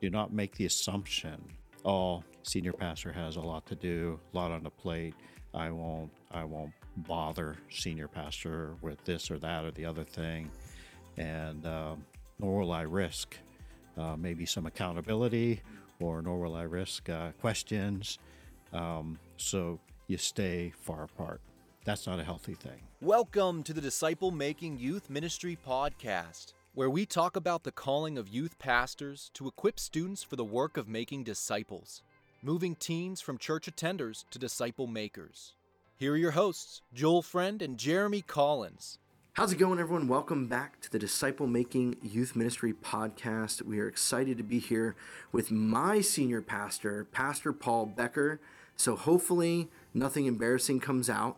do not make the assumption, oh, senior pastor has a lot to do, a lot on the plate. I won't, I won't bother senior pastor with this or that or the other thing, and um, nor will I risk uh, maybe some accountability, or nor will I risk uh, questions. Um, so you stay far apart. That's not a healthy thing. Welcome to the Disciple Making Youth Ministry Podcast, where we talk about the calling of youth pastors to equip students for the work of making disciples, moving teens from church attenders to disciple makers. Here are your hosts, Joel Friend and Jeremy Collins. How's it going, everyone? Welcome back to the Disciple Making Youth Ministry podcast. We are excited to be here with my senior pastor, Pastor Paul Becker. So, hopefully, nothing embarrassing comes out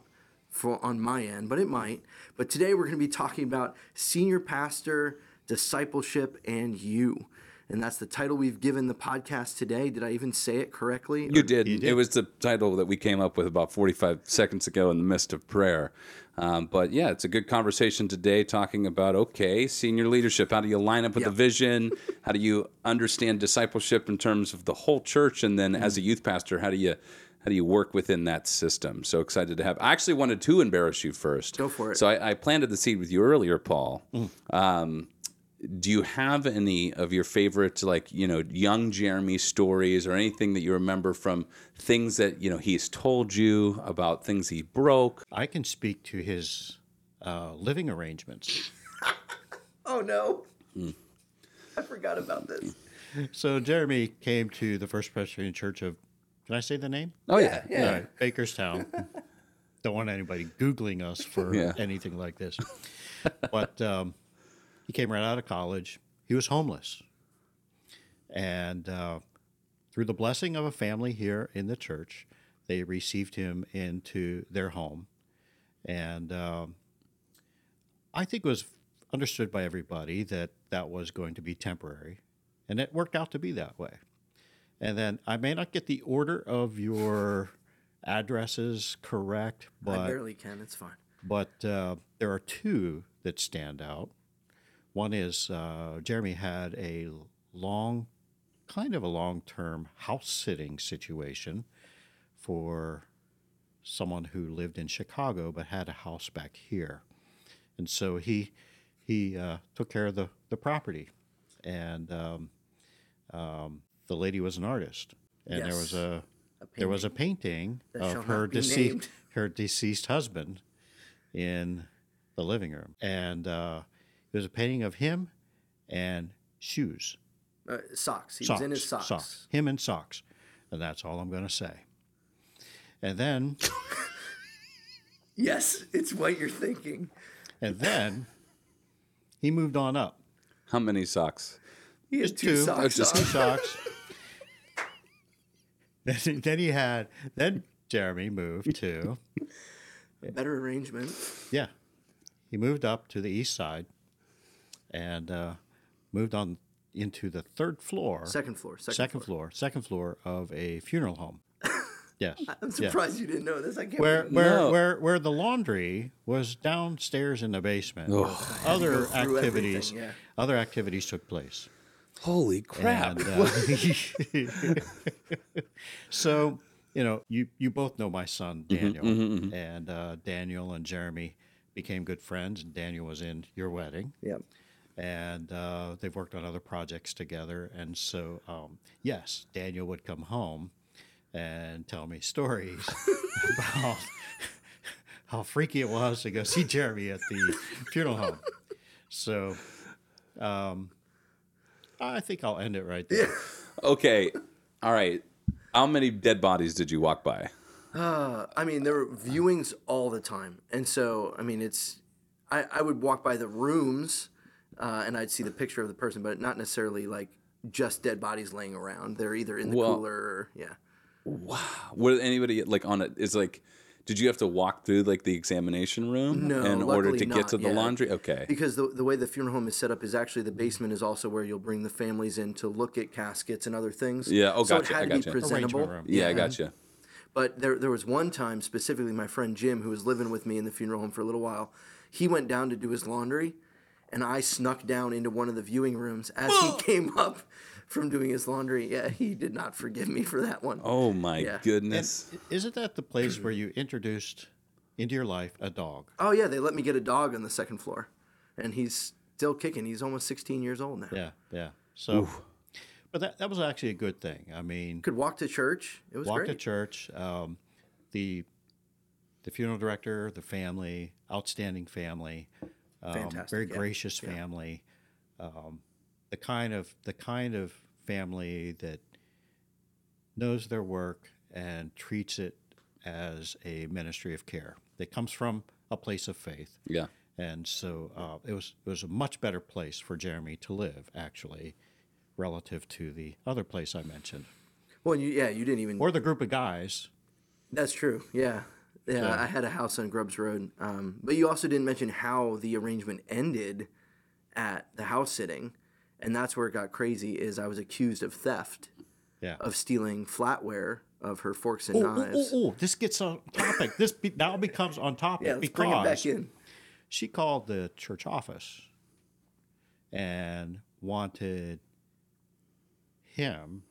for on my end, but it might. But today, we're going to be talking about senior pastor, discipleship, and you. And that's the title we've given the podcast today. Did I even say it correctly? You did. You did. It was the title that we came up with about 45 seconds ago in the midst of prayer. Um, but yeah, it's a good conversation today talking about okay, senior leadership. How do you line up with Yep. the vision? How do you understand discipleship in terms of the whole church? And then as a youth pastor, how do you how do you work within that system? So excited to have. I actually wanted to embarrass you first. Go for it. So I, I planted the seed with you earlier, Paul. Um, do you have any of your favorite like you know young jeremy stories or anything that you remember from things that you know he's told you about things he broke I can speak to his uh, living arrangements. Oh, no. I forgot about this. So Jeremy came to the First Presbyterian Church of, can I say the name? oh yeah yeah. All right, Bakerstown. Don't want anybody Googling us for Yeah. anything like this. But um, he came right out of college. He was homeless. And uh, through the blessing of a family here in the church, they received him into their home. And um, I think it was understood by everybody that that was going to be temporary. And it worked out to be that way. And then I may not get the order of your addresses correct, but I barely can. It's fine. but uh, there are two that stand out. One is uh, Jeremy had a long, kind of a long term house sitting situation for someone who lived in Chicago but had a house back here. And so he he uh, took care of the, the property. And um, um, the lady was an artist. And there was Yes. a, there was a painting That of her deceased named. her deceased husband in the living room, and uh, it was a painting of him and shoes, Uh, socks. He socks, was in his socks. him and socks, and that's all I'm going to say. And then, Yes, it's what you're thinking. and then, he moved on up. how many socks He has Just two, socks just on. two socks. then, then he had then Jeremy moved to a Better arrangement. Yeah. He moved up to the east side and uh, moved on into the third floor, Second floor. Second, second floor. floor, second floor of a funeral home. Yes. I'm yes. surprised you didn't know this. I can't Where, believe- where, No. where, where the laundry was downstairs in the basement. where Other activities, yeah. other activities took place. Holy crap And, uh, so, you know, you, you both know my son, Daniel. And uh, Daniel and Jeremy became good friends, and Daniel was in your wedding. Yeah. And uh, they've worked on other projects together. And so, um, yes, Daniel would come home and tell me stories about how freaky it was to go see Jeremy at the funeral home. So, um, I think I'll end it right there. okay all right how many dead bodies did you walk by Uh, I mean, there were viewings all the time, and so I mean, it's I, I would walk by the rooms, uh, and I'd see the picture of the person, but not necessarily like just dead bodies laying around. They're either in the Well- cooler or yeah. Wow. Would anybody like on it? Is like, did you have to walk through like the examination room No, in order luckily to get to the yeah. laundry? Okay. Because the, the way the funeral home is set up is actually the basement is also where you'll bring the families in to look at caskets and other things. Yeah, oh, so gotcha, it had I to be gotcha. presentable. Arrangement room. Yeah, I gotcha. But there, there was one time specifically, my friend Jim, who was living with me in the funeral home for a little while, he went down to do his laundry, and I snuck down into one of the viewing rooms as he came up from doing his laundry. Yeah, he did not forgive me for that one. Oh my Yeah. And goodness. isn't that the place where you introduced into your life a dog? Oh yeah, they let me get a dog on the second floor, and he's still kicking. He's almost 16 years old now. Yeah, yeah. So, but that that was actually a good thing. I mean, Could walk to church. It was walked great. to church. Um, the the funeral director, the family, outstanding family, um, Fantastic, very yeah. gracious family. Um, the kind of the kind of family that knows their work and treats it as a ministry of care. That comes from a place of faith. Yeah. And so uh, it was it was a much better place for Jeremy to live, actually, relative to the other place I mentioned, Well, you, yeah, you didn't even. or the group of guys. That's true. Yeah. Yeah, I had a house on Grubbs Road. Um, but you also didn't mention how the arrangement ended at the house sitting. And that's where it got crazy is I was accused of theft, Yeah. of stealing flatware of her forks and Oh, oh, knives. oh, this gets on topic. This be, now becomes on topic Yeah, let's because bring it back in. she called the church office and wanted him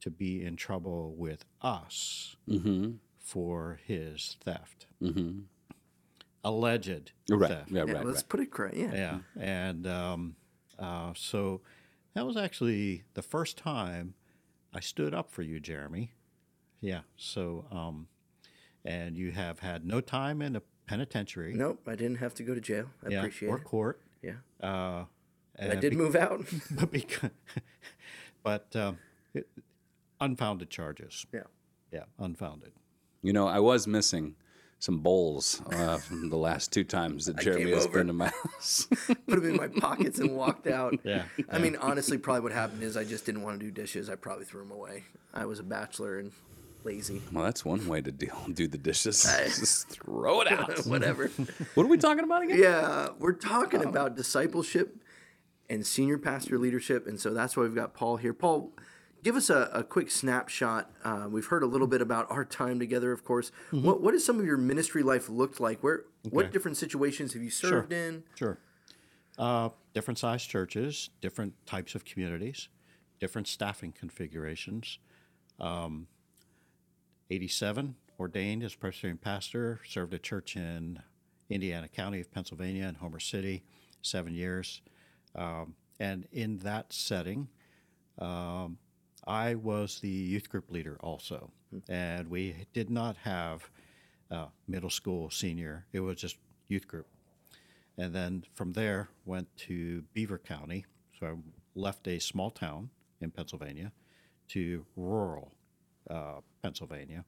to be in trouble with us Mm-hmm. for his theft. Alleged Right. theft. Yeah, Yeah, right, let's right. put it correct. Yeah. Yeah, and um, uh, so that was actually the first time I stood up for you, Jeremy. Yeah. So, um, and you have had no time in a penitentiary. Nope, I didn't have to go to jail. I yeah, appreciate or it. court. Yeah. Uh, I did be- move out. but because, but um, it, unfounded charges. yeah. Yeah, unfounded. You know, I was missing some bowls uh, from the last two times that Jeremy has over. been to my house. Put them in my pockets and walked out. Yeah, I mean, honestly, probably what happened is I just didn't want to do dishes. I probably threw them away. I was a bachelor and lazy. well, that's one way to deal. Do the dishes. Just throw it out. Whatever. what are we talking about again? Yeah, we're talking about discipleship and senior pastor leadership, and so that's why we've got Paul here. Paul, give us a, a quick snapshot. Uh, we've heard a little bit about our time together, of course. What what has some of your ministry life looked like? Where what different situations have you served in? Sure. Uh, different size churches, different types of communities, different staffing configurations. Um, 87, ordained as Presbyterian pastor, served a church in Indiana County of Pennsylvania and Homer City, seven years. Um, and in that setting, um, I was the youth group leader also. And we did not have uh, middle school, senior, it was just youth group and then from there went to Beaver County. So I left a small town in Pennsylvania to rural uh, Pennsylvania,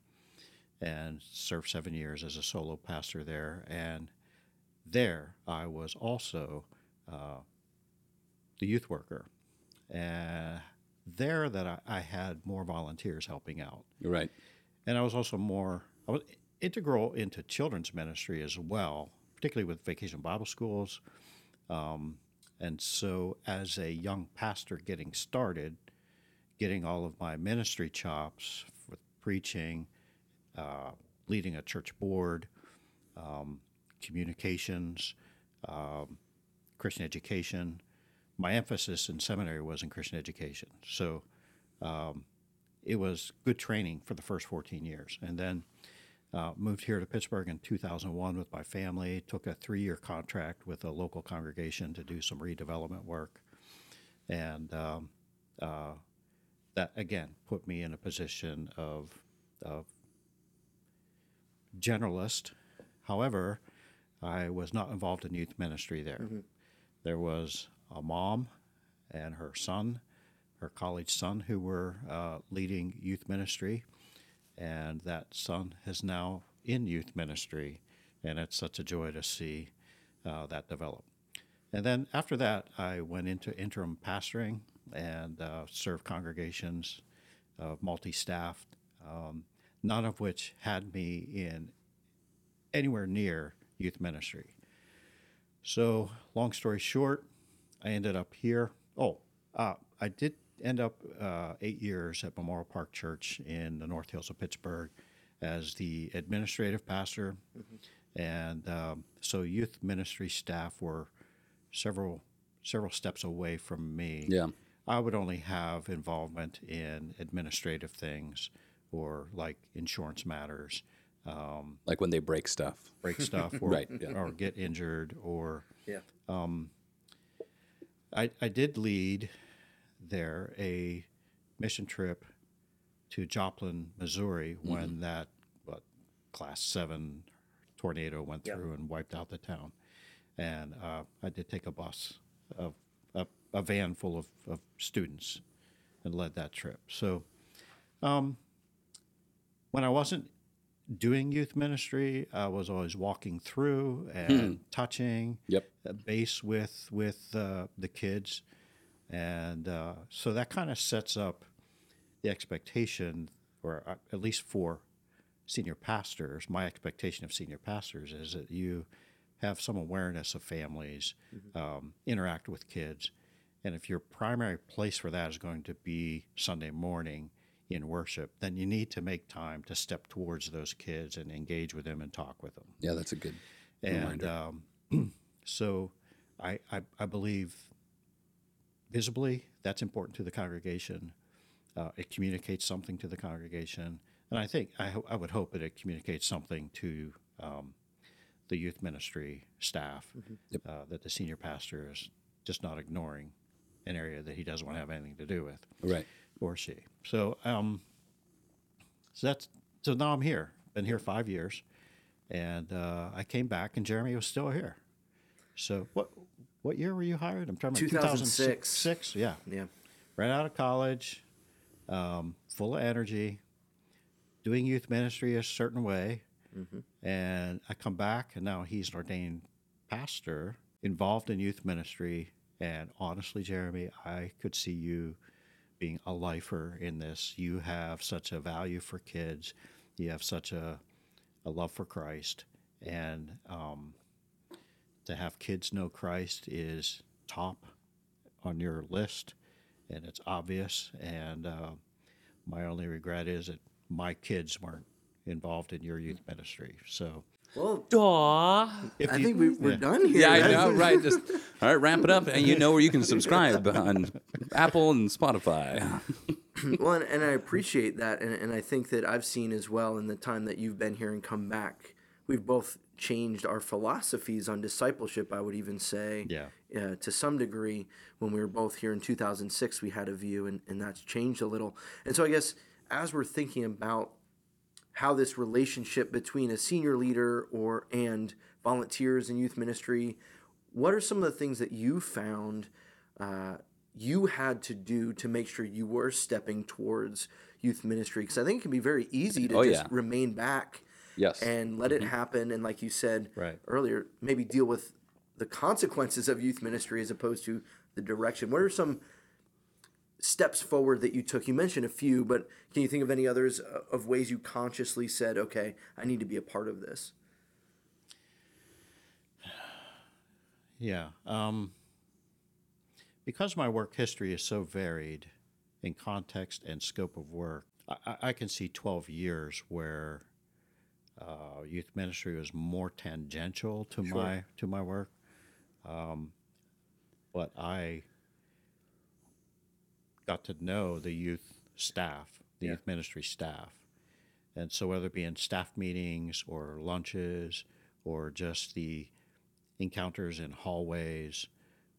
and served seven years as a solo pastor there. And there I was also uh, the youth worker, and there that I, I had more volunteers helping out You're right. and I was also more I was integral into children's ministry as well, particularly with vacation Bible schools. Um, and so, as a young pastor getting started, getting all of my ministry chops with preaching, uh, leading a church board, um, communications, um, Christian education. My emphasis in seminary was in Christian education. So, it was good training for the first 14 years. And then uh, moved here to Pittsburgh in 2001 with my family, took a three year contract with a local congregation to do some redevelopment work. And um, uh, that, again, put me in a position of, of generalist. However, I was not involved in youth ministry there. There was a mom and her son, her college son, who were uh, leading youth ministry, and that son is now in youth ministry, and it's such a joy to see uh, that develop. And then after that, I went into interim pastoring and uh, served congregations of multi-staffed, um, none of which had me in anywhere near youth ministry. So, long story short, I ended up here. Oh, uh, I did end up uh, eight years at Memorial Park Church in the North Hills of Pittsburgh as the administrative pastor. And um, so, youth ministry staff were several several steps away from me. Yeah. I would only have involvement in administrative things or like insurance matters, Like when they break stuff. break stuff, or, Right, yeah. or get injured, or Yeah. I, I did lead there a mission trip to Joplin, Missouri, when that what class seven tornado went Yeah. through and wiped out the town, and uh, I did take a bus of a, a van full of, of students and led that trip. So, um, when I wasn't doing youth ministry, I was always walking through and touching Yep. base with with uh, the kids, and uh, so that kind of sets up the expectation, or uh, at least for senior pastors. My expectation of senior pastors is that you have some awareness of families, um, interact with kids, and if your primary place for that is going to be Sunday morning in worship, then you need to make time to step towards those kids and engage with them and talk with them. Yeah, that's a good And reminder. um, so I, I, I believe visibly that's important to the congregation. Uh, it communicates something to the congregation. And I think, I, I would hope that it communicates something to um, the youth ministry staff, uh, that the senior pastor is just not ignoring an area that he doesn't want to have anything to do with Right. Or she. So, um, so that's so now I'm here. Been here five years, and uh, I came back, and Jeremy was still here. So, what what year were you hired? I'm trying to 2006. Six, yeah, Yeah. right out of college, um, full of energy, doing youth ministry a certain way, and I come back, and now he's an ordained pastor, involved in youth ministry. And honestly, Jeremy, I could see you being a lifer in this. You have such a value for kids. You have such a, a love for Christ. And um, to have kids know Christ is top on your list, and it's obvious. And uh, my only regret is that my kids weren't involved in your youth ministry. So Well, Aw. I you- think we, we're yeah. done here. Yeah, I know, right? Just all right, wrap it up, and you know where you can subscribe on Apple and Spotify. well, and, and I appreciate that, and, and I think that I've seen as well in the time that you've been here and come back, we've both changed our philosophies on discipleship. I would even say, Yeah. uh, to some degree, when we were both here in 2006, we had a view, and, and that's changed a little. And so I guess as we're thinking about how this relationship between a senior leader or and volunteers in youth ministry, what are some of the things that you found uh, you had to do to make sure you were stepping towards youth ministry? Because I think it can be very easy to Oh, just yeah. remain back Yes. and let it happen, and like you said Right. earlier, maybe deal with the consequences of youth ministry as opposed to the direction. What are some steps forward that you took? You mentioned a few, but can you think of any others uh, of ways you consciously said, "Okay, I need to be a part of this"? Yeah. Um, because my work history is so varied in context and scope of work, I, I- can see 12 years where uh, youth ministry was more tangential to my to my work. Um, but I got to know the youth staff, the youth ministry staff. And so whether it be in staff meetings or lunches or just the encounters in hallways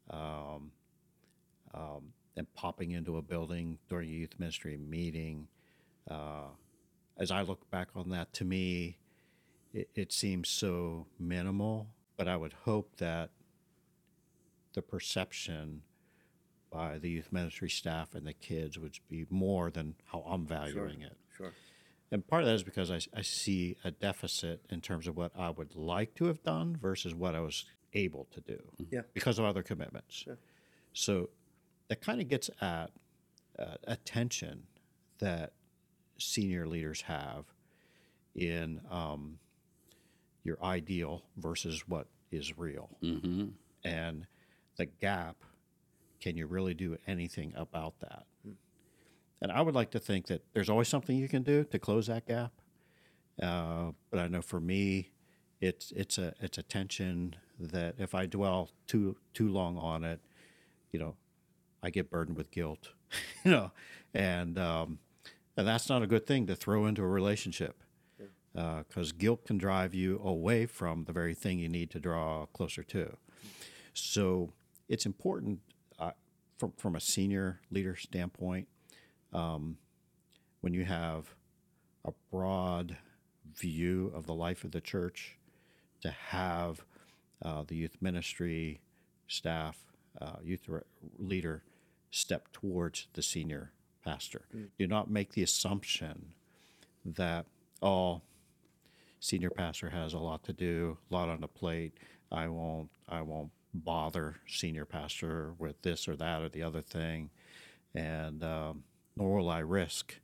um, um, and popping into a building during a youth ministry meeting. Uh, as I look back on that, to me, it, it seems so minimal, but I would hope that the perception by the youth ministry staff and the kids would be more than how I'm valuing it. Sure. And part of that is because I, I see a deficit in terms of what I would like to have done versus what I was able to do Yeah. because of other commitments. So that kind of gets at uh, attention that senior leaders have in um, your ideal versus what is real. Mm-hmm. And the gap, can you really do anything about that? And I would like to think that there's always something you can do to close that gap. Uh, but I know for me, it's it's a it's a tension that if I dwell too too long on it, you know, I get burdened with guilt, you know, and um, and that's not a good thing to throw into a relationship because uh, guilt can drive you away from the very thing you need to draw closer to. So it's important uh, from from a senior leader standpoint um, when you have a broad view of the life of the church to have uh, the youth ministry staff, uh, youth re- leader step towards the senior pastor. Mm. Do not make the assumption that, oh, senior pastor has a lot to do, a lot on the plate. I won't, I won't bother senior pastor with this or that or the other thing, and um, nor will I risk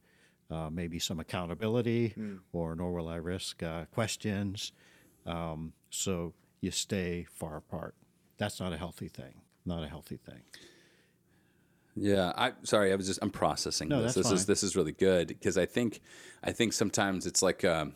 uh, maybe some accountability, mm. or nor will I risk uh, questions. Um, so you stay far apart. That's not a healthy thing. Not a healthy thing. Yeah, I sorry, I was just I'm processing no, this. This fine. is this is really good because I think I think sometimes it's like um,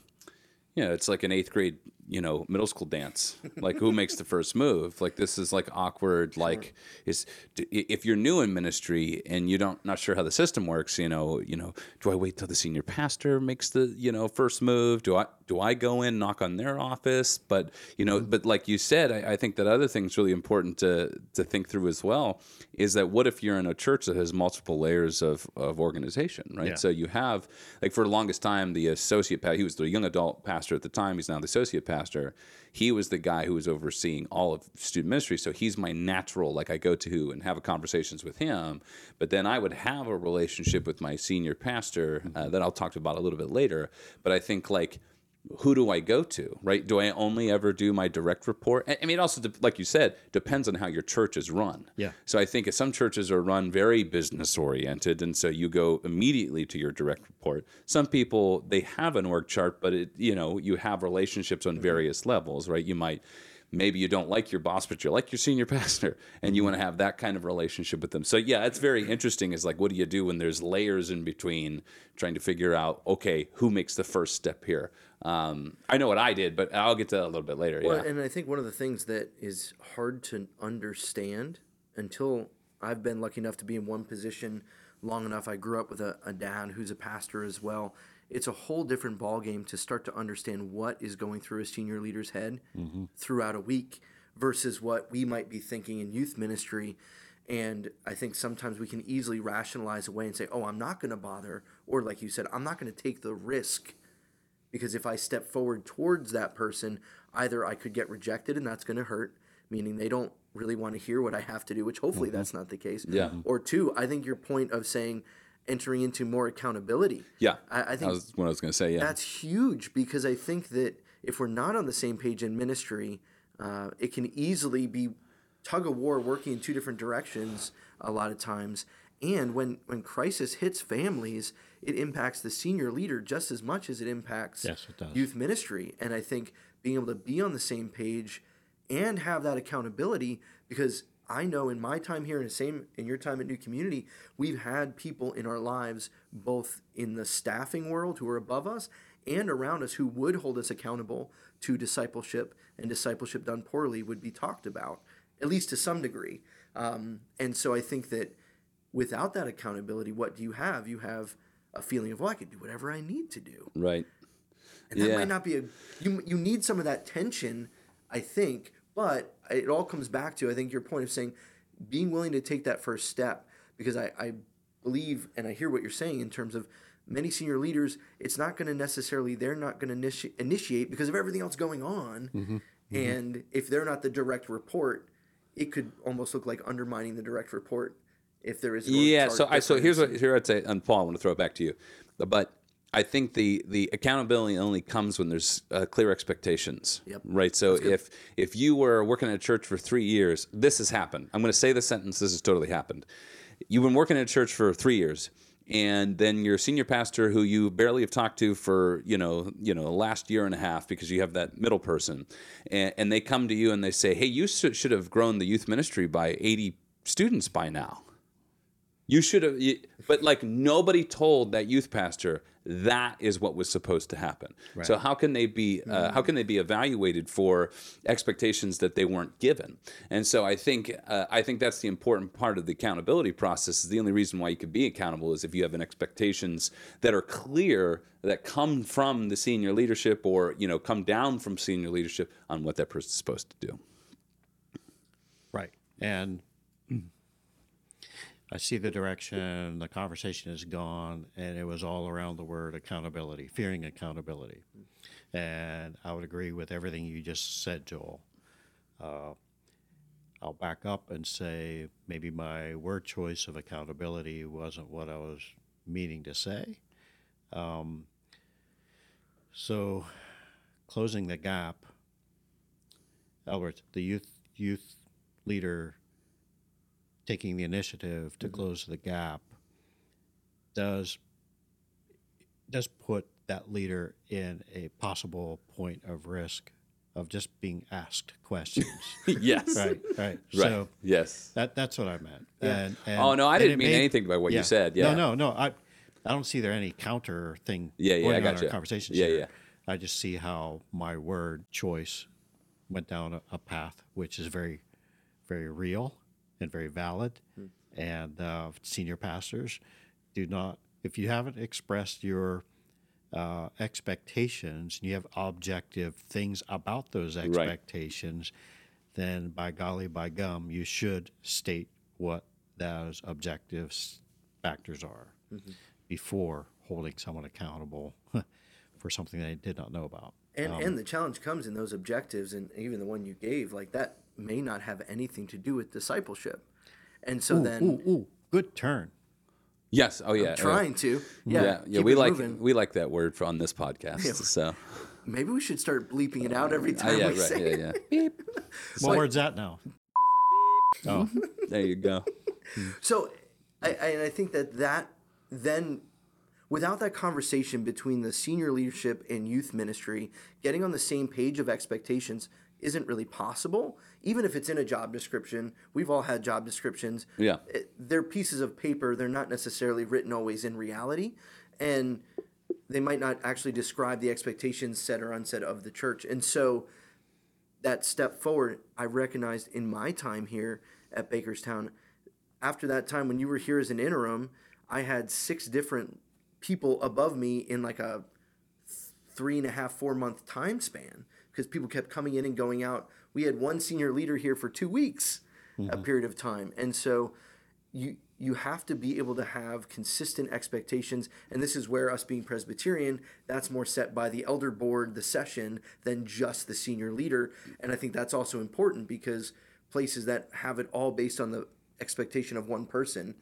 you know, it's like an eighth grade you know middle school dance. Like who makes the first move? Like this is like awkward like is if you're new in ministry and you don't not sure how the system works you know you know do i wait till the senior pastor makes the you know first move? Do i do i go in knock on their office? But you know but like you said i, I think that other thing's really important to to think through as well is that what if you're in a church that has multiple layers of, of organization right? Yeah. so you have like for the longest time the associate pastor he was the young adult pastor at the time. He's now the associate pastor pastor, he was the guy who was overseeing all of student ministry. So he's my natural, like I go to and have conversations with him. But then I would have a relationship with my senior pastor uh, that I'll talk about a little bit later. But I think like who do I go to, right? Do I only ever do my direct report? I mean, also, like you said, depends on how your church is run. Yeah. So I think some churches are run very business oriented, and so you go immediately to your direct report. Some people they have an org chart, but it, you know, you have relationships on mm-hmm. various levels, right? You might maybe you don't like your boss, but you like your senior pastor, and you want to have that kind of relationship with them. So yeah, it's very interesting. Is like, what do you do when there's layers in between, trying to figure out, okay, who makes the first step here? Um, I know what I did, but I'll get to that a little bit later. Well, yeah. and I think one of the things that is hard to understand until I've been lucky enough to be in one position long enough. I grew up with a, a dad who's a pastor as well it's a whole different ballgame to start to understand what is going through a senior leader's head mm-hmm. throughout a week versus what we might be thinking in youth ministry. And I think sometimes we can easily rationalize away and say, oh, I'm not going to bother. Or, like you said, I'm not going to take the risk because if I step forward towards that person, either I could get rejected and that's going to hurt, meaning they don't really want to hear what I have to do, which hopefully mm-hmm. that's not the case. Yeah. Or two, I think your point of saying, entering into more accountability. Yeah, I, I think that was what I was going to say. Yeah, that's huge because I think that if we're not on the same page in ministry, uh, it can easily be tug of war working in two different directions a lot of times. And when when crisis hits families, it impacts the senior leader just as much as it impacts yes, it youth ministry. And I think being able to be on the same page and have that accountability because I know in my time here, and the same in your time at New Community, we've had people in our lives, both in the staffing world who are above us and around us, who would hold us accountable to discipleship, and discipleship done poorly would be talked about, at least to some degree. Um, and so I think that without that accountability, what do you have? You have a feeling of, well, I can do whatever I need to do. Right. And that yeah. might not be a, you, you need some of that tension, I think, but it all comes back to, I think, your point of saying being willing to take that first step because I, I believe and I hear what you're saying in terms of many senior leaders, it's not going to necessarily, they're not going to initi- initiate because of everything else going on. Mm-hmm. Mm-hmm. And if they're not the direct report, it could almost look like undermining the direct report if there is. Yeah. So I so here's what here I'd say, and Paul, I want to throw it back to you, but I think the the accountability only comes when there's uh, clear expectations, yep. right? So if if you were working at a church for three years, this has happened. I'm going to say the sentence. This has totally happened. You've been working at a church for three years, and then your senior pastor, who you barely have talked to for you know you know the last year and a half, because you have that middle person, and, and they come to you and they say, "Hey, you should have grown the youth ministry by 80 students by now." You should have, you, but like nobody told that youth pastor that is what was supposed to happen. So how can they be? Uh, how can they be evaluated for expectations that they weren't given? And so I think uh, I think that's the important part of the accountability process. Is the only reason why you can be accountable is if you have an expectations that are clear that come from the senior leadership or you know come down from senior leadership on what that person's supposed to do. Right. And I see the direction the conversation has gone, and it was all around the word accountability, fearing accountability. And I would agree with everything you just said, Joel. Uh, I'll back up and say maybe my word choice of accountability wasn't what I was meaning to say. Um, so, closing the gap, Albert, the youth youth leader taking the initiative to mm-hmm. close the gap does does put that leader in a possible point of risk of just being asked questions. yes. right, right. Right. So yes. that that's what I meant. And, and Oh, no, I didn't mean anything by what you said. Yeah. No, no, no. I I don't see there any counter thing Yeah, yeah, I in gotcha. our conversations Yeah, here. yeah. I just see how my word choice went down a, a path which is very, very real and very valid. Hmm. And uh, senior pastors do not, if you haven't expressed your uh, expectations and you have objective things about those expectations, then by golly, by gum, you should state what those objective factors are Mm-hmm. before holding someone accountable for something they did not know about. And and the challenge comes in those objectives, and even the one you gave, like that may not have anything to do with discipleship. And so then Ooh, ooh, good turn. Yes. Oh yeah. trying to, yeah, Yeah. Yeah. we like moving. we like that word for on this podcast. So. Maybe we should start bleeping it out every Oh, time yeah. we Right. say Yeah. it. Yeah. What word's that now? Oh, There you go. So, I, I, and I think that that then, without that conversation between the senior leadership and youth ministry, getting on the same page of expectations isn't really possible. Even if it's in a job description, we've all had job descriptions. Yeah. It- They're pieces of paper. They're not necessarily written always in reality, and they might not actually describe the expectations said or unsaid of the church. And so, that step forward, I recognized in my time here at Bakerstown. After that time, when you were here as an interim, I had six different people above me in like a three and a half, four month time span because people kept coming in and going out. We had one senior leader here for two weeks, a mm-hmm. period of time. And so you you have to be able to have consistent expectations and this is where us being presbyterian that's more set by the elder board the session than just the senior leader and i think that's also important because places that have it all based on the expectation of one person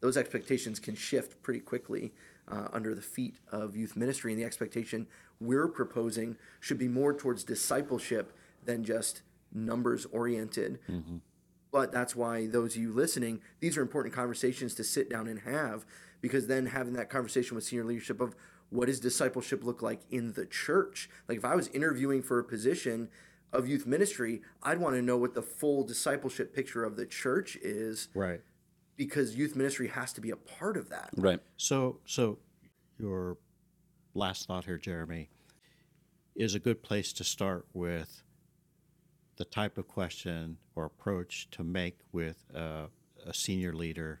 those expectations can shift pretty quickly uh, under the feet of youth ministry and the expectation we're proposing should be more towards discipleship than just numbers oriented but that's why those of you listening, these are important conversations to sit down and have, because then having that conversation with senior leadership of what does discipleship look like in the church? Like if I was interviewing for a position of youth ministry, I'd want to know what the full discipleship picture of the church is, right. Because youth ministry has to be a part of that. Right. So, so your last thought here, Jeremy, is a good place to start with the type of question or approach to make with uh, a senior leader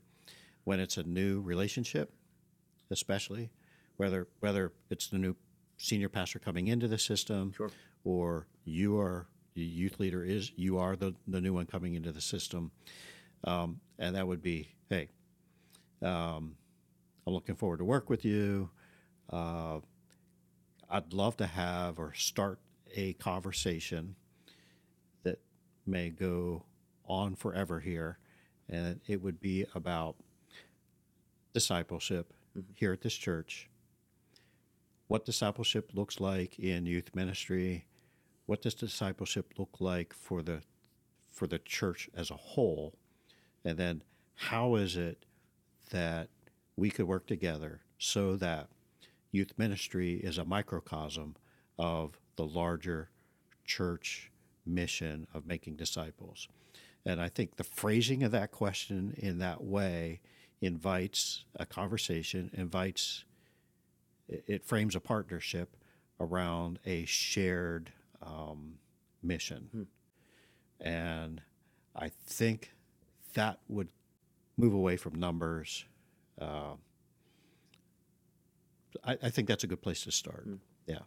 when it's a new relationship, especially whether whether it's the new senior pastor coming into the system, or you are the youth leader is you are the the new one coming into the system, um, and that would be hey. Um, I'm looking forward to work with you. Uh, I'd love to have or start a conversation that may go on forever here, and it would be about discipleship here at this church. What discipleship looks like in youth ministry. What does discipleship look like for the for the church as a whole? And then how is it that we could work together so that youth ministry is a microcosm of the larger church mission of making disciples. And I think the phrasing of that question in that way invites a conversation, invites it, frames a partnership around a shared um, mission, and I think that would move away from numbers. Uh, I, I think that's a good place to start. Yeah.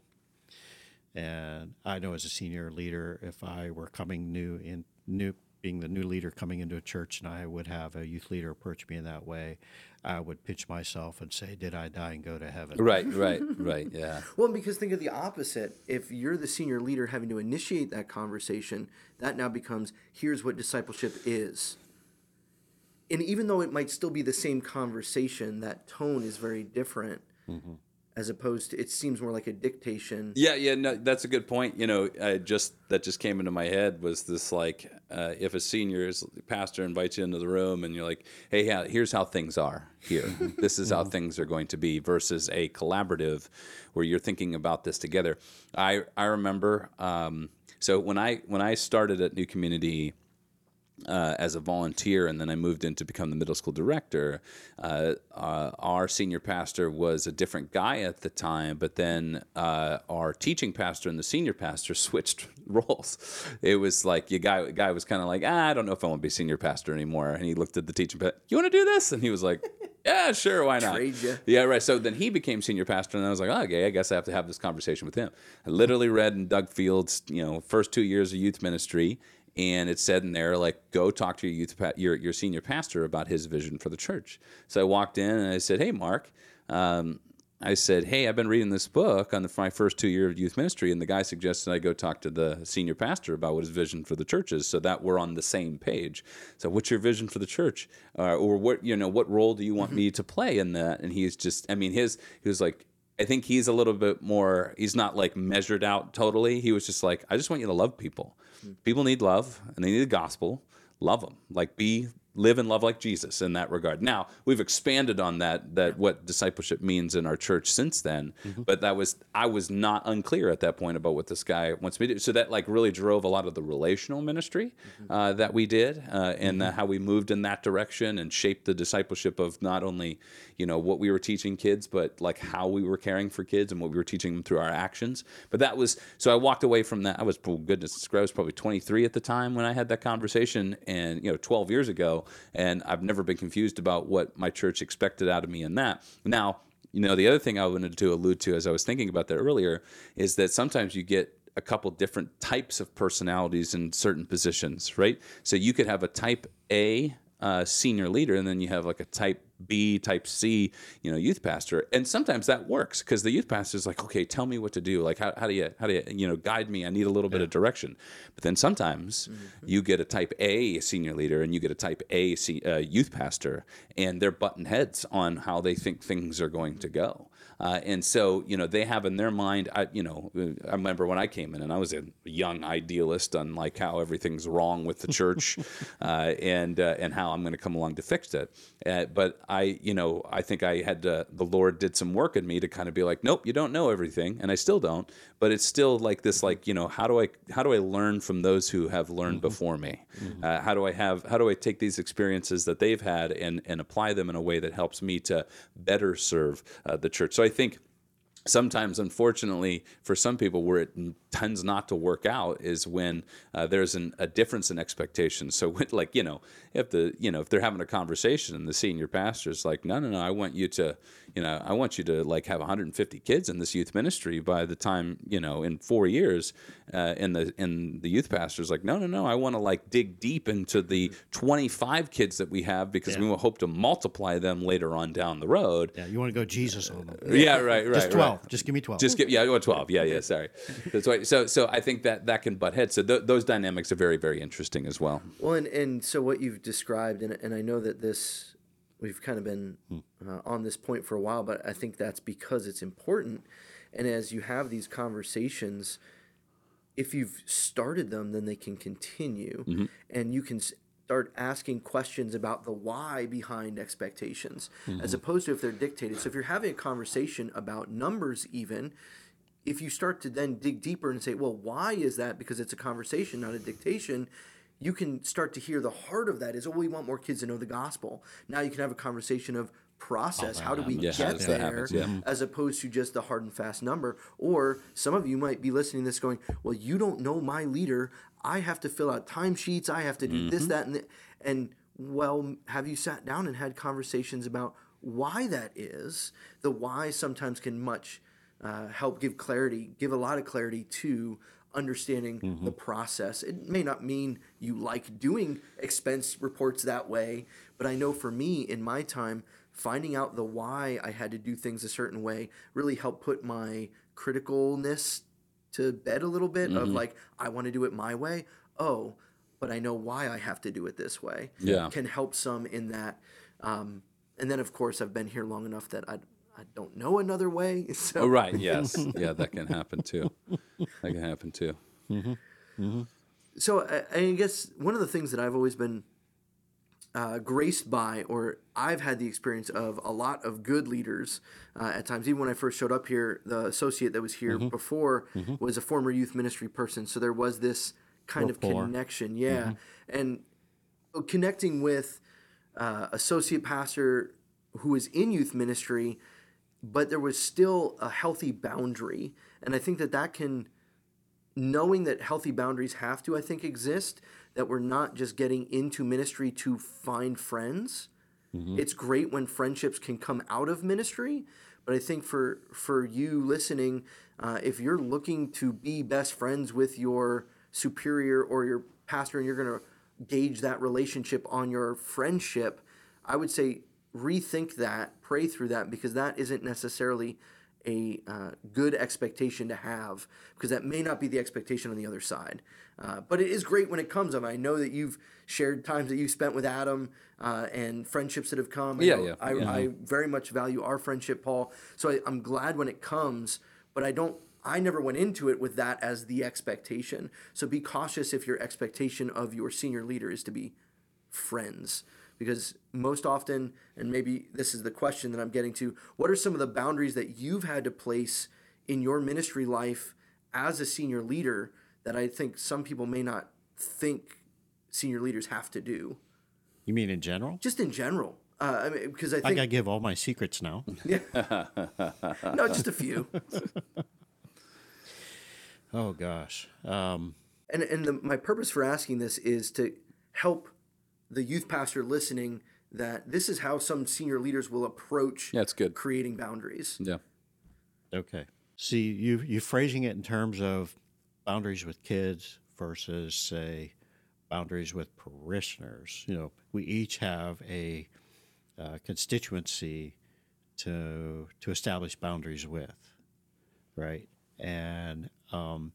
And I know as a senior leader, if I were coming new in new being the new leader coming into a church and I would have a youth leader approach me in that way, I would pitch myself and say, Did I die and go to heaven? Right, right, right. Yeah. Well, because think of the opposite. If you're the senior leader having to initiate that conversation, that now becomes here's what discipleship is. And even though it might still be the same conversation, that tone is very different as opposed to it seems more like a dictation. Yeah, yeah, no, that's a good point. You know, I just that just came into my head was this like, uh, if a senior pastor invites you into the room and you're like, hey, yeah, here's how things are here. this is how things are going to be versus a collaborative where you're thinking about this together. I I remember. Um, so when I when I started at New Community uh, as a volunteer, and then I moved in to become the middle school director. Uh, uh, our senior pastor was a different guy at the time, but then uh, our teaching pastor and the senior pastor switched roles. It was like the guy guy was kind of like, ah, I don't know if I want to be senior pastor anymore, and he looked at the teaching pastor, you want to do this, and he was like. Yeah, sure, why not? Yeah, right. So then he became senior pastor, and I was like, oh, okay, I guess I have to have this conversation with him. I literally read in Doug Fields, you know, first two years of youth ministry, and it said in there like go talk to your youth pa- your your senior pastor about his vision for the church. So I walked in and I said, "Hey, Mark." Um, I said, "Hey, I've been reading this book on the, my first two year of youth ministry, and the guy suggested I go talk to the senior pastor about what his vision for the church is, so that we're on the same page. So, what's your vision for the church, uh, or what you know, what role do you want me to play in that?" And he's just, I mean, his he was like, I think he's a little bit more. He's not like measured out totally. He was just like, I just want you to love people. People need love, and they need the gospel. Love them. Like be live and love like Jesus in that regard. Now we've expanded on that that what discipleship means in our church since then. But that was I was not unclear at that point about what this guy wants me to do. So that like really drove a lot of the relational ministry uh, that we did uh, and uh, how we moved in that direction and shaped the discipleship of not only you know what we were teaching kids, but like how we were caring for kids and what we were teaching them through our actions. But that was so I walked away from that. I was oh, goodness, I was probably 23 at the time when I had that conversation, and you know 12 years ago, and I've never been confused about what my church expected out of me in that. Now. You know, the other thing I wanted to allude to as I was thinking about that earlier is that sometimes you get a couple different types of personalities in certain positions, right? So you could have a type A uh, senior leader, and then you have like a type B, type C, you know, youth pastor. And sometimes that works because the youth pastor is like, okay, tell me what to do. Like, how, how do you, how do you, you know, guide me? I need a little bit of direction. But then sometimes you get a type A senior leader and you get a type A uh, youth pastor, and they're button heads on how they think things are going to go. Uh, and so, you know, they have in their mind, I, you know, I remember when I came in and I was a young idealist on like how everything's wrong with the church uh, and, uh, and how I'm going to come along to fix it. Uh, but I, you know, I think I had to, the Lord did some work in me to kind of be like, nope, you don't know everything. And I still don't, but it's still like this, like, you know, how do I, how do I learn from those who have learned before me? Uh, how do I have, how do I take these experiences that they've had and, and apply them in a way that helps me to better serve uh, the church? So I think sometimes unfortunately for some people where it tends not to work out is when uh, there's an, a difference in expectations so when, like you know if the you know if they're having a conversation and the senior pastor is like no no no i want you to you know i want you to like have 150 kids in this youth ministry by the time you know in four years uh, and the and the youth pastor is like no no no i want to like dig deep into the 25 kids that we have because we will hope to multiply them later on down the road Yeah, you want to go Jesus on them. yeah right right Just right. 12. Just give me 12. Just give yeah, oh, 12. Yeah, yeah, sorry. That's So so I think that that can butt heads. So th- those dynamics are very very interesting as well. Well, and, and so what you've described, and, and I know that this, we've kind of been hmm. uh, on this point for a while, but I think that's because it's important. And as you have these conversations, if you've started them, then they can continue, mm-hmm. and you can start asking questions about the why behind expectations, as mm-hmm. opposed to if they're dictated. So if you're having a conversation about numbers, even if you start to then dig deeper and say, well, why is that? Because it's a conversation, not a dictation. you can start to hear the heart of that is, oh, we want more kids to know the gospel. Now you can have a conversation of process. how do we Yeah, get there? that happen? Yeah. As opposed to just the hard and fast number. Or some of you might be listening to this going, well, you don't know my leader. I have to fill out timesheets. I have to do this, that, and th-. and well, have you sat down and had conversations about why that is? The why sometimes can much uh, help give clarity, give a lot of clarity to understanding the process. It may not mean you like doing expense reports that way, but I know for me in my time, finding out the why I had to do things a certain way really helped put my criticalness to bed a little bit of like, I want to do it my way. Oh, but I know why I have to do it this way. Yeah. Can help some in that. Um, and then, of course, I've been here long enough that I, I don't know another way. So Oh, right. Yes. yeah, that can happen too. That can happen too. so I, I guess one of the things that I've always been uh, graced by, or I've had the experience of a lot of good leaders uh, at times. Even when I first showed up here, the associate that was here before was a former youth ministry person, so there was this kind of connection. Yeah, and connecting with uh, associate pastor who was in youth ministry, but there was still a healthy boundary, and I think that that can knowing that healthy boundaries have to, I think, exist, that we're not just getting into ministry to find friends. It's great when friendships can come out of ministry, but I think for for you listening, uh, if you're looking to be best friends with your superior or your pastor, and you're going to gauge that relationship on your friendship, I would say rethink that, pray through that, because that isn't necessarily a uh, good expectation to have because that may not be the expectation on the other side. Uh, but it is great when it comes up. I know that you've shared times that you spent with Adam uh, and friendships that have come. I Yeah, yeah, I, yeah. I very much value our friendship, Paul. So I, I'm glad when it comes, but I don't. I never went into it with that as the expectation. So be cautious if your expectation of your senior leader is to be friends because most often and maybe this is the question that i'm getting to what are some of the boundaries that you've had to place in your ministry life as a senior leader that i think some people may not think senior leaders have to do You mean in general? just in general uh, I mean, because I I think gotta give all my secrets now. no, just a few. Oh gosh. Um, And and the, my purpose for asking this is to help the youth pastor listening that this is how some senior leaders will approach Yeah, it's good. creating boundaries. Yeah. okay. See, you you phrasing it in terms of boundaries with kids versus say boundaries with parishioners. You know, we each have a uh, constituency to to establish boundaries with, right? And um,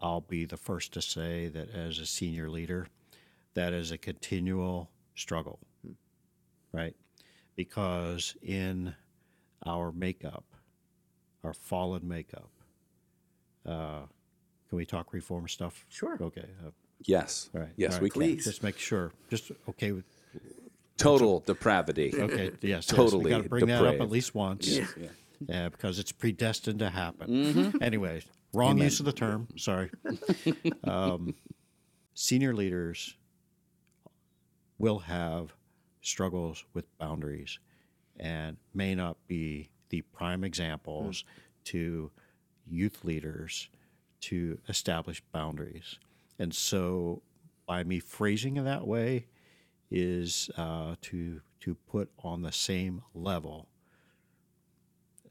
I'll be the first to say that as a senior leader, that is a continual struggle, right? Because in our makeup, our fallen makeup, uh, can we talk reform stuff? Sure. Okay. Uh, Yes. all right. Yes, All right. we can. Please. Just make sure. Just okay with Total depravity. Okay, yes, Totally Yes. We got to bring that up at least once. Yeah. Yeah, because it's predestined to happen. Mm-hmm. Anyway, wrong use of the term. Sorry. um, senior leaders will have struggles with boundaries and may not be the prime examples to youth leaders to establish boundaries. And so, by me phrasing it that way, is uh, to to put on the same level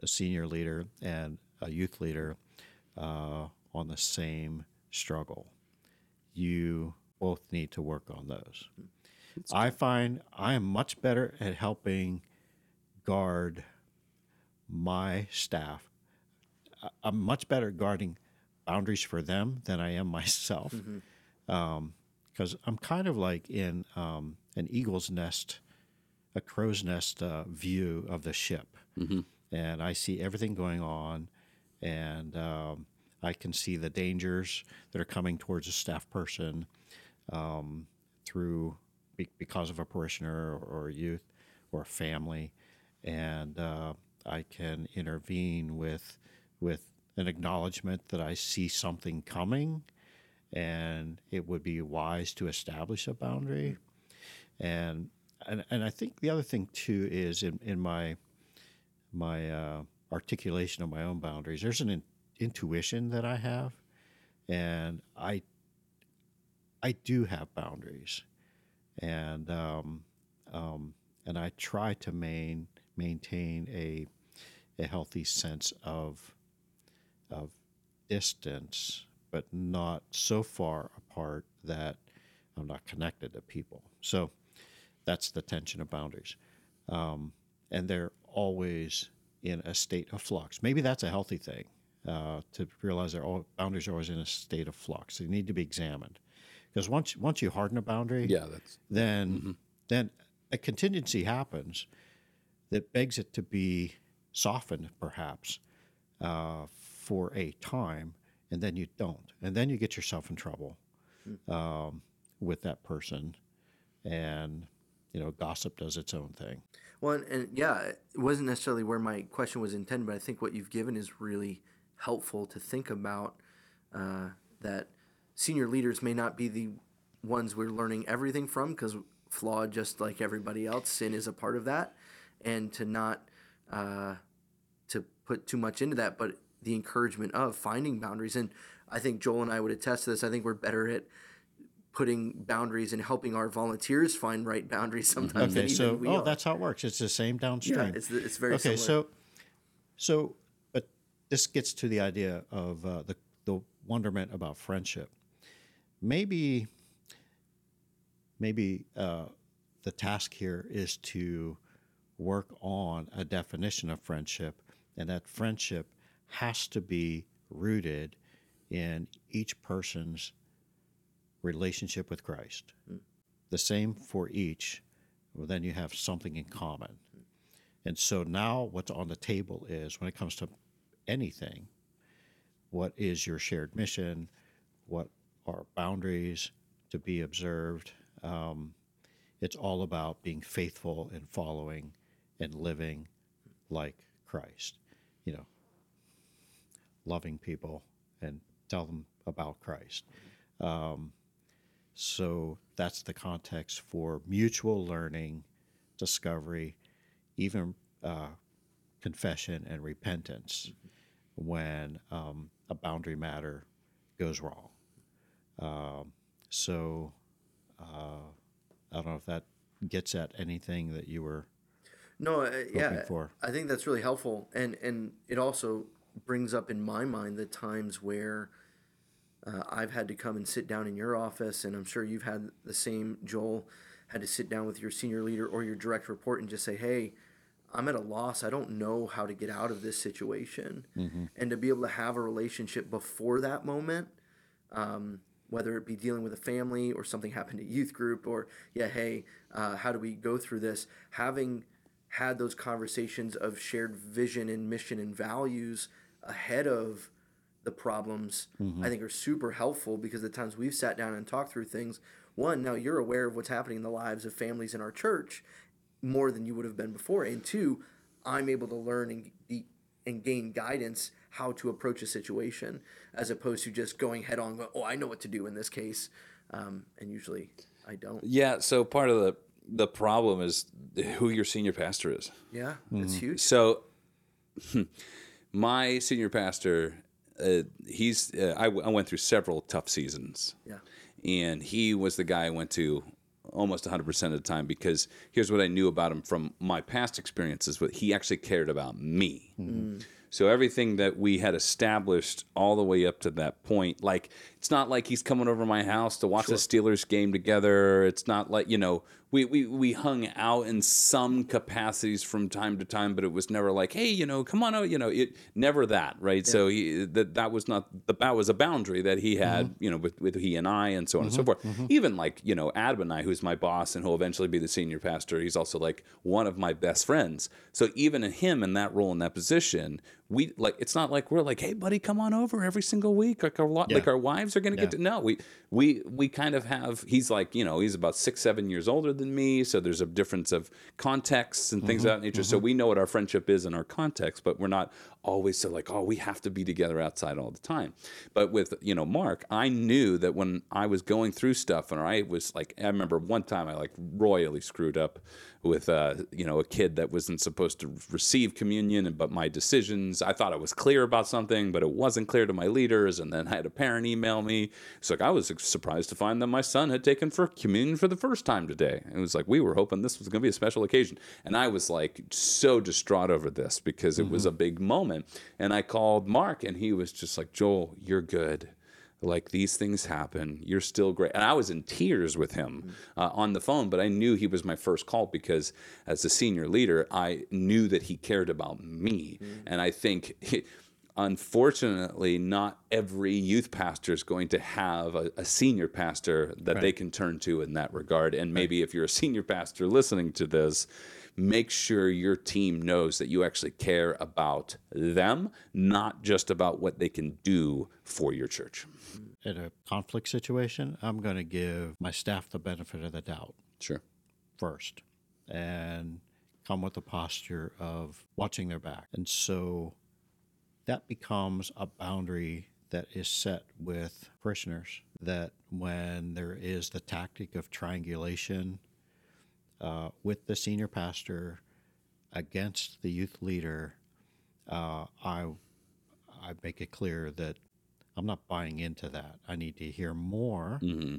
a senior leader and a youth leader uh, on the same struggle. You both need to work on those. I find I am much better at helping guard my staff. I'm much better at guarding boundaries for them than I am myself. Because I'm kind of like in um, an eagle's nest, a crow's nest uh, view of the ship. And I see everything going on, and um, I can see the dangers that are coming towards a staff person um, through be- because of a parishioner or, or a youth or a family, and uh, I can intervene with with an acknowledgement that I see something coming, and it would be wise to establish a boundary. And and and I think the other thing too is in in my my uh, articulation of my own boundaries. There's an in, intuition that I have, and I I do have boundaries, and um, um, and I try to main maintain a a healthy sense of of distance, but not so far apart that I'm not connected to people. So that's the tension of boundaries, um, and they're always in a state of flux. Maybe that's a healthy thing uh, to realize all boundaries are always in a state of flux. They need to be examined because once once you harden a boundary, Yeah, that's then Mm-hmm. then a contingency happens that begs it to be softened, perhaps, uh, for a time, and then you don't, and then you get yourself in trouble um, with that person, and you know, gossip does its own thing. Well, and, and yeah, it wasn't necessarily where my question was intended, but I think what you've given is really helpful to think about. Uh, that senior leaders may not be the ones we're learning everything from because flawed, just like everybody else, sin is a part of that, and to not uh, to put too much into that, but the encouragement of finding boundaries. And I think Joel and I would attest to this. I think we're better at putting boundaries and helping our volunteers find right boundaries sometimes than Okay, even so oh, are. that's how it works. It's the same downstream. Yeah, it's, it's very okay, similar. so so but this gets to the idea of uh, the the wonderment about friendship. Maybe maybe uh, the task here is to work on a definition of friendship, and that friendship has to be rooted in each person's relationship with Christ. The same for each. Well, then you have something in common. And so now what's on the table is when it comes to anything, what is your shared mission? What are boundaries to be observed? Um, it's all about being faithful and following and living like Christ. You know, loving people and tell them about Christ. Um, so that's the context for mutual learning, discovery, even uh, confession and repentance when um, a boundary matter goes wrong. Um, so uh, I don't know if that gets at anything that you were. No, uh, yeah, for. I think that's really helpful, and and it also brings up in my mind the times where uh, I've had to come and sit down in your office, and I'm sure you've had the same. Joel had to sit down with your senior leader or your direct report and just say, "Hey, I'm at a loss. I don't know how to get out of this situation," and to be able to have a relationship before that moment. Um, whether it be dealing with a family or something happened at youth group or yeah hey uh, how do we go through this? Having had those conversations of shared vision and mission and values ahead of the problems i think are super helpful because the times we've sat down and talked through things one now you're aware of what's happening in the lives of families in our church more than you would have been before. And two i'm able to learn and, and gain guidance how to approach a situation as opposed to just going head on oh i know what to do in this case um, and usually i don't yeah. So part of the the problem is who your senior pastor is. yeah that's huge So, my senior pastor, uh, he's uh, I, w- I went through several tough seasons, yeah and he was the guy I went to almost 100% of the time because here's what I knew about him from my past experiences. What he actually cared about me. So everything that we had established all the way up to that point, like it's not like he's coming over to my house to watch the Steelers game together. It's not like you know we, we we hung out in some capacities from time to time, but it was never like, hey, you know, come on out, you know, it never that, right? So he that that was not the that was a boundary that he had, mm-hmm. you know, with, with he and I and so on and so mm-hmm. forth. Mm-hmm. Even like you know Adam and I, who's my boss and who'll eventually be the senior pastor, he's also like one of my best friends. So even in him in that role in that position, we like it's not like we're like, hey buddy, come on over every single week. Like our lo- like our wives are going to get to no. We we we kind of have. He's like you know he's about six seven years older than me, so there's a difference of contexts and things of that mm-hmm, nature. So mm-hmm. we know what our friendship is in our context, but we're not always so like oh we have to be together outside all the time. But with you know Mark, I knew that when I was going through stuff and I was like I remember one time I like royally screwed up with uh, you know a kid that wasn't supposed to receive communion, and but my decisions I thought I was clear about something, but it wasn't clear to my leaders, and then I had a parent email me. It's like I was surprised to find that my son had taken for communion for the first time today. It was like we were hoping this was going to be a special occasion, and I was like so distraught over this because it mm-hmm. was a big moment, and I called Mark, and he was just like Joel, you're good like these things happen you're still great and i was in tears with him mm-hmm. uh, on the phone but i knew he was my first call because as a senior leader i knew that he cared about me mm-hmm. and i think unfortunately not every youth pastor is going to have a, a senior pastor that right. they can turn to in that regard and maybe right. if you're a senior pastor listening to this make sure your team knows that you actually care about them, not just about what they can do for your church. In a conflict situation, I'm going to give my staff the benefit of the doubt. Sure. First. And come with a posture of watching their back. And so that becomes a boundary that is set with parishioners that when there is the tactic of triangulation uh, with the senior pastor against the youth leader, uh, I I make it clear that I'm not buying into that. I need to hear more, mm-hmm.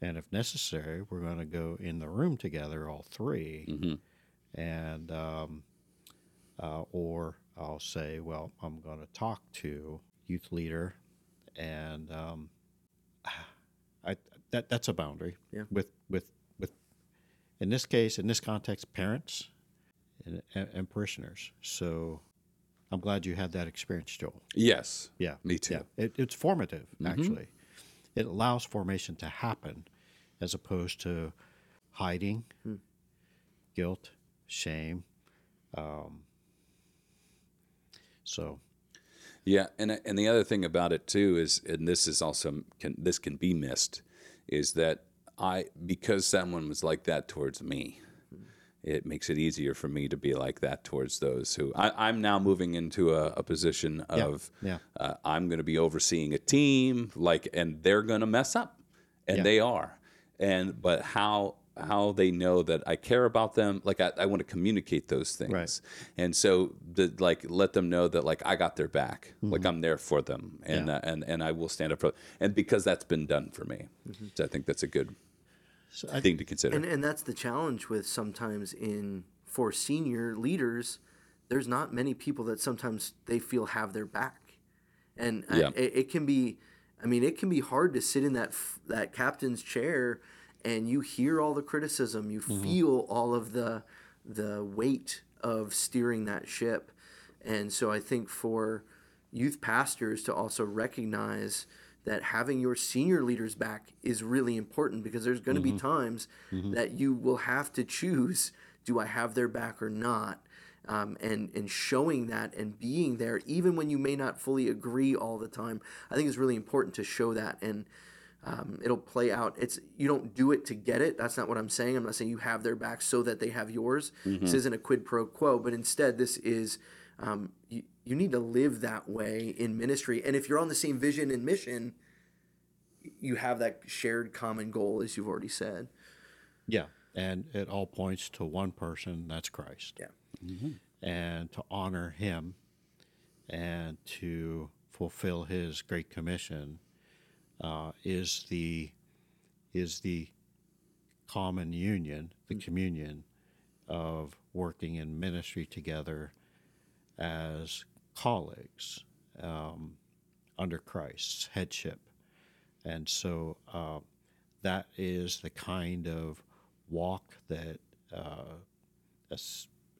and if necessary, we're going to go in the room together, all 3 mm-hmm. and um, uh, or I'll say, well, I'm going to talk to youth leader, and um, I that that's a boundary yeah. with with in this case, in this context, parents and, and, and parishioners. So I'm glad you had that experience, Joel. Yes. Yeah. Me too. Yeah. It, it's formative, mm-hmm. actually. It allows formation to happen as opposed to hiding, hmm. guilt, shame. Um, so. Yeah, and and the other thing about it too is, and this is also can this can be missed, is that I because someone was like that towards me, it makes it easier for me to be like that towards those who I, am now moving into a, a position of yeah, yeah. Uh, I'm going to be overseeing a team like and they're going to mess up and yeah. they are and but how how they know that I care about them. Like I, I want to communicate those things, right. and so the, like let them know that like I got their back, mm-hmm. like I'm there for them, and yeah. uh, and and I will stand up for them. And because that's been done for me, mm-hmm. so I think that's a good so I, thing to consider. And, and that's the challenge with sometimes in for senior leaders. There's not many people that sometimes they feel have their back, and yeah. I, it, it can be. I mean, it can be hard to sit in that that captain's chair and you hear all the criticism, you mm-hmm. feel all of the the weight of steering that ship. And so I think for youth pastors to also recognize that having your senior leaders back is really important because there's going to mm-hmm. be times mm-hmm. that you will have to choose do I have their back or not? Um, and and showing that and being there even when you may not fully agree all the time i think it's really important to show that and um, it'll play out. It's you don't do it to get it. That's not what I'm saying. I'm not saying you have their back so that they have yours. Mm-hmm. This isn't a quid pro quo, but instead this is um, you, you need to live that way in ministry. And if you're on the same vision and mission, you have that shared common goal, as you've already said. Yeah, and it all points to one person. That's Christ. Yeah, mm-hmm. and to honor Him and to fulfill His great commission uh, is the is the common union, the communion of working in ministry together as colleagues um, under Christ's headship, and so uh, that is the kind of walk that uh, a,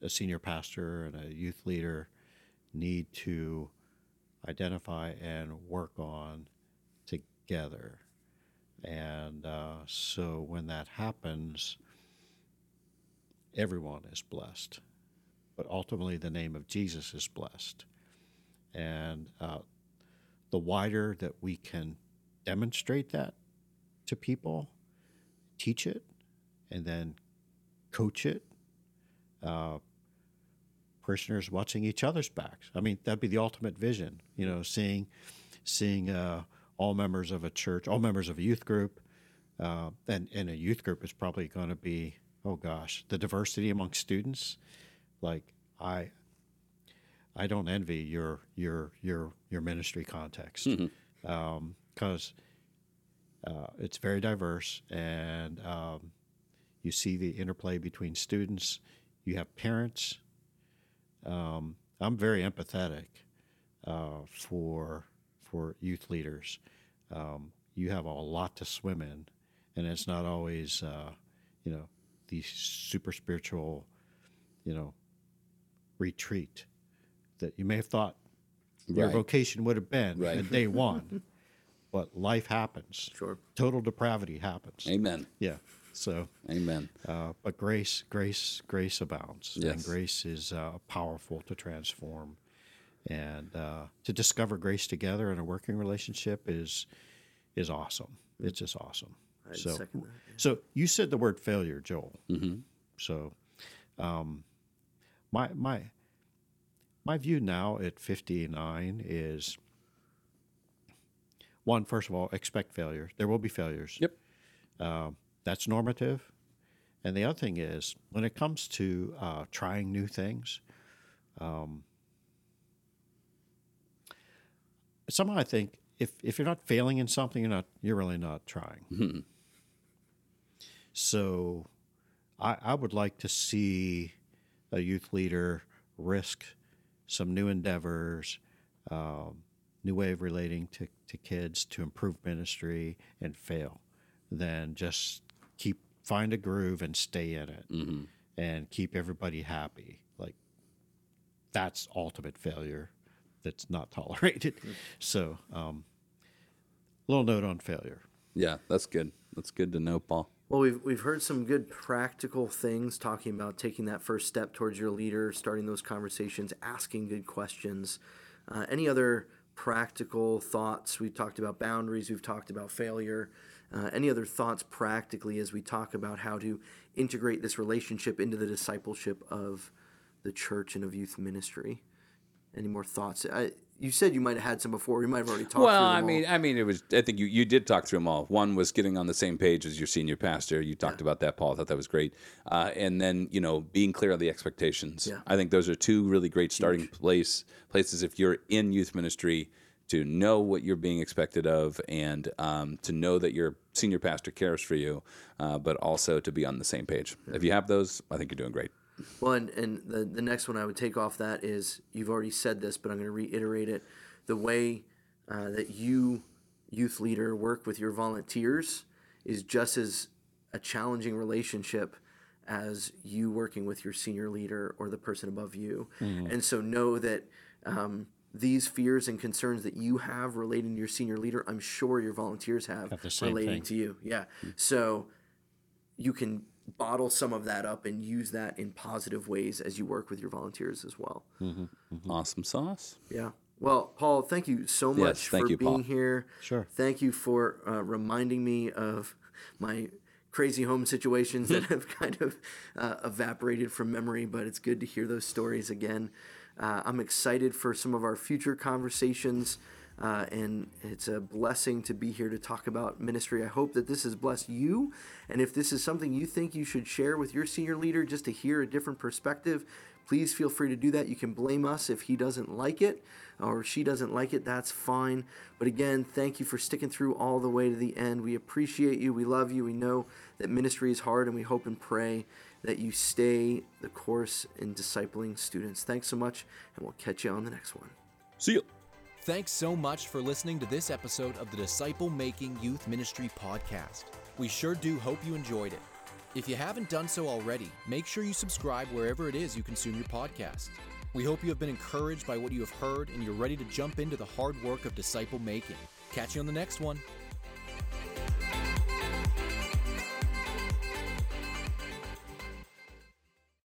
a senior pastor and a youth leader need to identify and work on together. And uh, so when that happens, everyone is blessed. But ultimately, the name of Jesus is blessed. And uh, the wider that we can demonstrate that to people, teach it, and then coach it. Uh, parishioners watching each other's backs. I mean, that'd be the ultimate vision. You know, seeing seeing uh, all members of a church, all members of a youth group, uh, and and a youth group is probably going to be oh gosh, the diversity among students. Like I, I don't envy your your your your ministry context because uh, it's very diverse and um, you see the interplay between students. You have parents. Um, I'm very empathetic uh, for for youth leaders. Um, you have a lot to swim in, and it's not always uh, you know the super spiritual you know retreat that you may have thought your vocation would have been Right. at day one, but life happens. Sure. Total depravity happens. Amen. Yeah. So, Amen. uh, but grace, grace, grace abounds, and grace is uh, powerful to transform, and uh, to discover grace together in a working relationship is is awesome. It's just awesome. I'd so, that, so you said the word failure, Joel. Mm-hmm. So, um, my my my view now at fifty nine is one. First of all, expect failure. There will be failures. Yep. Um, that's normative. And the other thing is, when it comes to uh, trying new things, um, somehow I think if, if you're not failing in something, you're not you're really not trying. So, I, I would like to see a youth leader risk some new endeavors, um, new way of relating to, to kids to improve ministry and fail than just keep find a groove and stay in it and keep everybody happy. Like that's ultimate failure that's not tolerated. So, um, little note on failure. Yeah, that's good. That's good to know, Paul. Well, we've we've heard some good practical things talking about taking that first step towards your leader, starting those conversations, asking good questions. Uh, any other practical thoughts? We've talked about boundaries. We've talked about failure. Uh, any other thoughts practically as we talk about how to integrate this relationship into the discipleship of the church and of youth ministry? Any more thoughts? I, you said you might have had some before. You might have already talked. Well, through them I all. mean, I mean, it was. I think you, you did talk through them all. One was getting on the same page as your senior pastor. You talked about that, Paul. I thought that was great. Uh, and then you know, being clear on the expectations. Yeah. I think those are two really great starting place places if you're in youth ministry to know what you're being expected of and um, to know that your senior pastor cares for you, uh, but also to be on the same page. If you have those, I think you're doing great. Well, and, and the, the next one I would take off that is you've already said this, but I'm going to reiterate it. The way uh, that you, youth leader, work with your volunteers is just as a challenging relationship as you working with your senior leader or the person above you. And so know that um, these fears and concerns that you have relating to your senior leader, I'm sure your volunteers have, Have relating thing. to you. Yeah. So you can bottle some of that up and use that in positive ways as you work with your volunteers as well. Awesome sauce. Yeah. Well, Paul, thank you so much thank for you, being Paul. here. Sure. Thank you for uh, reminding me of my crazy home situations that have kind of uh, evaporated from memory, but it's good to hear those stories again. Uh, I'm excited for some of our future conversations. Uh, and it's a blessing to be here to talk about ministry. I hope that this has blessed you. And if this is something you think you should share with your senior leader just to hear a different perspective, please feel free to do that. You can blame us if he doesn't like it or she doesn't like it. That's fine. But again, thank you for sticking through all the way to the end. We appreciate you. We love you. We know that ministry is hard, and we hope and pray that you stay the course in discipling students. Thanks so much, and we'll catch you on the next one. See you. Thanks so much for listening to this episode of the Disciple Making Youth Ministry Podcast. We sure do hope you enjoyed it. If you haven't done so already, make sure you subscribe wherever it is you consume your podcast. We hope you have been encouraged by what you have heard and you're ready to jump into the hard work of disciple making. Catch you on the next one.